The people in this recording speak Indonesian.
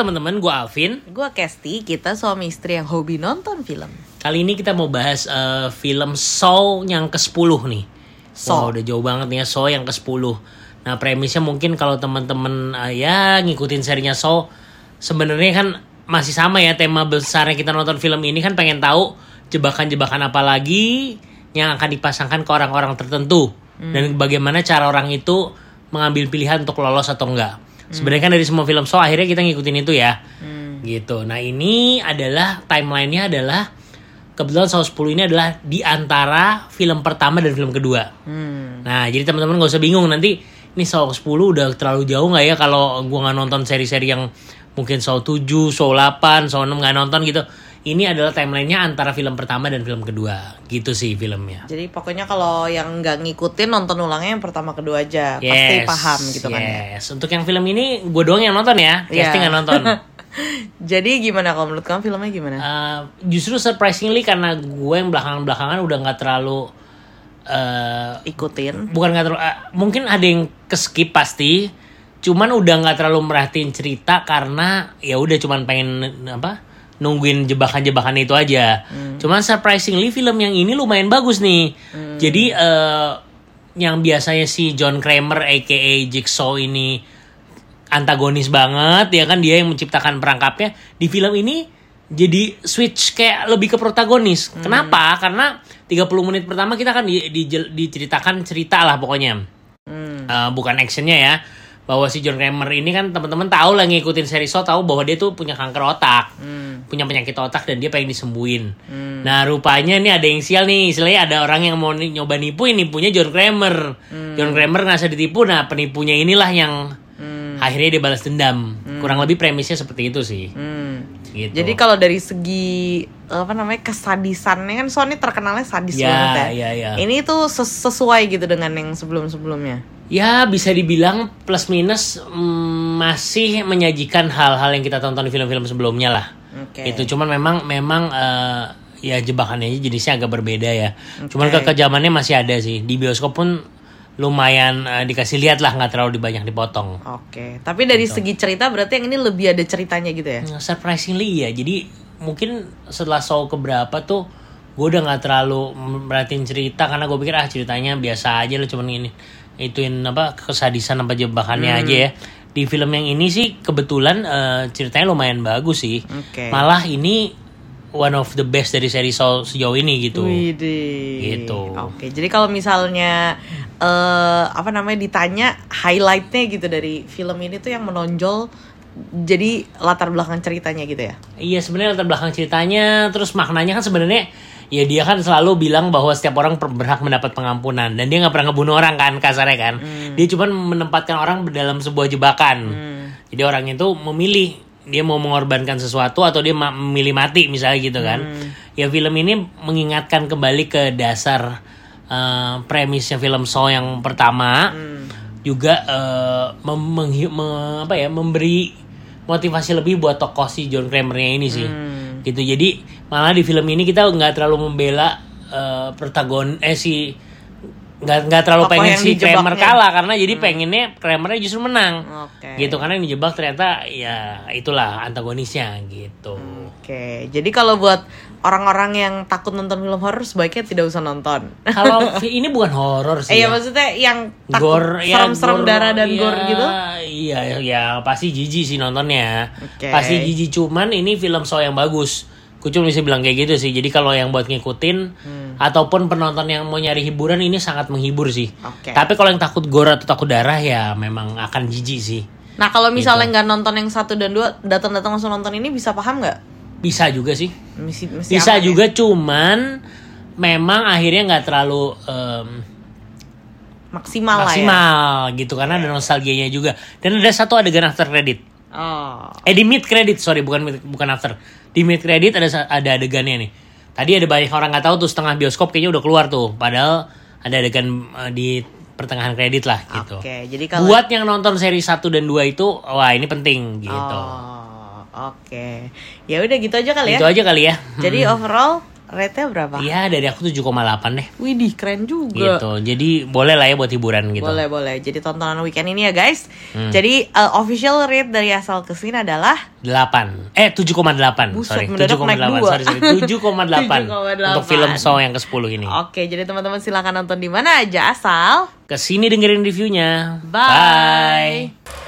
teman-teman, gue Alvin. Gue Kesti, kita suami istri yang hobi nonton film. Kali ini kita mau bahas eh, film Saw yang ke-10 nih. Saw. Wow, udah jauh banget nih ya Saw yang ke-10. Nah, premisnya mungkin kalau teman-teman eh, ya ngikutin serinya Saw sebenarnya kan masih sama ya tema besarnya kita nonton film ini kan pengen tahu jebakan-jebakan apa lagi yang akan dipasangkan ke orang-orang tertentu dan bagaimana cara orang itu mengambil pilihan untuk lolos atau enggak. Sebenarnya kan dari semua film Saw akhirnya kita ngikutin itu ya. Gitu. Nah, ini adalah timelinenya adalah kebetulan Saw 10 ini adalah di antara film pertama dan film kedua. Hmm. Nah, jadi teman-teman gak usah bingung nanti ini Saw 10 udah terlalu jauh nggak ya kalau gua nggak nonton seri-seri yang mungkin Saw 7, Saw 8, Saw 6 nggak nonton gitu. Ini adalah timelinenya antara film pertama dan film kedua. Gitu sih filmnya. Jadi pokoknya kalau yang nggak ngikutin nonton ulangnya yang pertama kedua aja, pasti paham gitu kan ya. yes. Untuk yang film ini gue doang yang nonton ya. Iya. Casting nggak nonton. Jadi gimana kalau menurut kamu filmnya gimana? Uh, justru surprisingly karena gue yang belakangan-belakangan udah nggak terlalu uh, Ikutin. bukan nggak terlalu uh, mungkin ada yang keskip pasti cuman udah nggak terlalu merhatiin cerita karena ya udah cuman pengen apa nungguin jebakan-jebakan itu aja. Cuman surprisingly film yang ini lumayan bagus nih. Jadi eh, yang biasanya si John Kramer aka Jigsaw ini antagonis banget ya kan? Dia yang menciptakan perangkapnya. Di film ini jadi switch kayak lebih ke protagonis. Kenapa? Karena 30 menit pertama kita kan di, di- diceritakan cerita lah pokoknya. Hmm. Eh, bukan actionnya ya. Bahwa si John Kramer ini kan teman-teman tahu lah ngikutin seri Saw tahu bahwa dia tuh punya kanker otak. Hmm. Punya penyakit otak dan dia pengen disembuhin nah rupanya ini ada yang sial nih istilahnya ada orang yang mau nyoba nipu ini punya John Kramer John Kramer ngerasa ditipu nah penipunya inilah yang Hmm. akhirnya dia balas dendam kurang lebih premisnya seperti itu sih Hmm. gitu Jadi kalau dari segi apa namanya kesadisannya kan Sony terkenalnya sadis Ya, banget ya. ya, ya. Ini tuh ses- sesuai gitu dengan yang sebelum-sebelumnya. Ya bisa dibilang plus minus mm, masih menyajikan hal-hal yang kita tonton di film-film sebelumnya lah. Oke. Itu cuman memang memang eh, ya jebakannya aja jenisnya agak berbeda ya. Cuman Oke. kekejamannya masih ada sih. Di bioskop pun lumayan eh, dikasih lihat lah nggak terlalu banyak dipotong. Oke. Tapi dari Gitu. segi cerita berarti yang ini lebih ada ceritanya gitu ya. Nah, Surprisingly ya. Jadi mungkin setelah show keberapa tuh gue udah nggak terlalu merhatiin cerita karena gue pikir ah ceritanya biasa aja lah cuman ini ituin apa kesadisan apa jebakannya aja ya di film yang ini sih kebetulan eh, ceritanya lumayan bagus sih Oke. malah ini one of the best dari seri Saw sejauh ini gitu Widih. Gitu. Oke. Jadi kalau misalnya eh apa namanya ditanya highlightnya gitu dari film ini tuh yang menonjol jadi latar belakang ceritanya gitu ya. Iya sebenarnya latar belakang ceritanya terus maknanya kan sebenarnya ya dia kan selalu bilang bahwa setiap orang berhak mendapat pengampunan. Dan dia nggak pernah ngebunuh orang kan kasarnya kan. Dia cuma menempatkan orang dalam sebuah jebakan. Jadi orang itu memilih dia mau mengorbankan sesuatu atau dia memilih mati misalnya gitu kan. Ya film ini mengingatkan kembali ke dasar eh, premisnya film Saw yang pertama. Juga eh, mem- menghi- me- apa ya memberi motivasi lebih buat tokoh si John Kramernya ini sih. Gitu. Jadi malah di film ini kita nggak terlalu membela eh, protagon eh si nggak nggak terlalu Tokoh pengen si Kramer kalah karena jadi pengennya Kramernya justru menang Oke. gitu karena yang dijebak ternyata ya itulah antagonisnya gitu Oke, jadi kalau buat orang-orang yang takut nonton film horor sebaiknya tidak usah nonton. kalau ini bukan horor sih Eh ya ya. maksudnya yang takut ya, serem-serem gore, darah dan iya, gore gitu. Iya, ya, ya pasti jijik sih nontonnya. Oke. Pasti jijik cuman ini film Saw yang bagus. Ku cuma bisa bilang kayak gitu sih. Jadi kalau yang buat ngikutin Hmm. ataupun penonton yang mau nyari hiburan ini sangat menghibur sih. Oke. Tapi kalau yang takut gore atau takut darah ya memang akan jijik sih. Nah kalau misalnya Gitu. nggak nonton yang satu dan dua, datang-datang langsung nonton ini bisa paham nggak? Bisa juga sih. Misi, misi Bisa juga cuman memang akhirnya nggak terlalu em, ya? maksimal, lah ya. maksimal gitu karena ada nostalgianya juga. Dan ada satu adegan after credit. Oh, Eh di mid credit sorry bukan mid- bukan after di mid credit ada ada adegannya nih. Tadi ada banyak orang nggak tahu tuh setengah bioskop kayaknya udah keluar tuh. Padahal ada adegan eh, di pertengahan kredit lah gitu. Oke, jadi kalau Buat yang nonton seri 1 dan 2 itu wah ini penting gitu. Oh, oke. Ya udah gitu aja kali Itu ya. aja kali ya. Jadi overall rate-nya berapa? Ya dari aku 7,8 deh. Widih, keren juga. Gitu. Jadi boleh lah ya buat hiburan gitu. Boleh, boleh. Jadi tontonan weekend ini ya, guys. Hmm. Jadi uh, official rate dari asal ke sini adalah 8. Eh 7,8. Buset, Sorry. mendadak naik 7,8. dua. Sorry, sorry. 7,8 untuk film Saw yang ke-10 ini. Oke, jadi teman-teman silakan nonton di mana aja asal Ke sini dengerin reviewnya. Bye.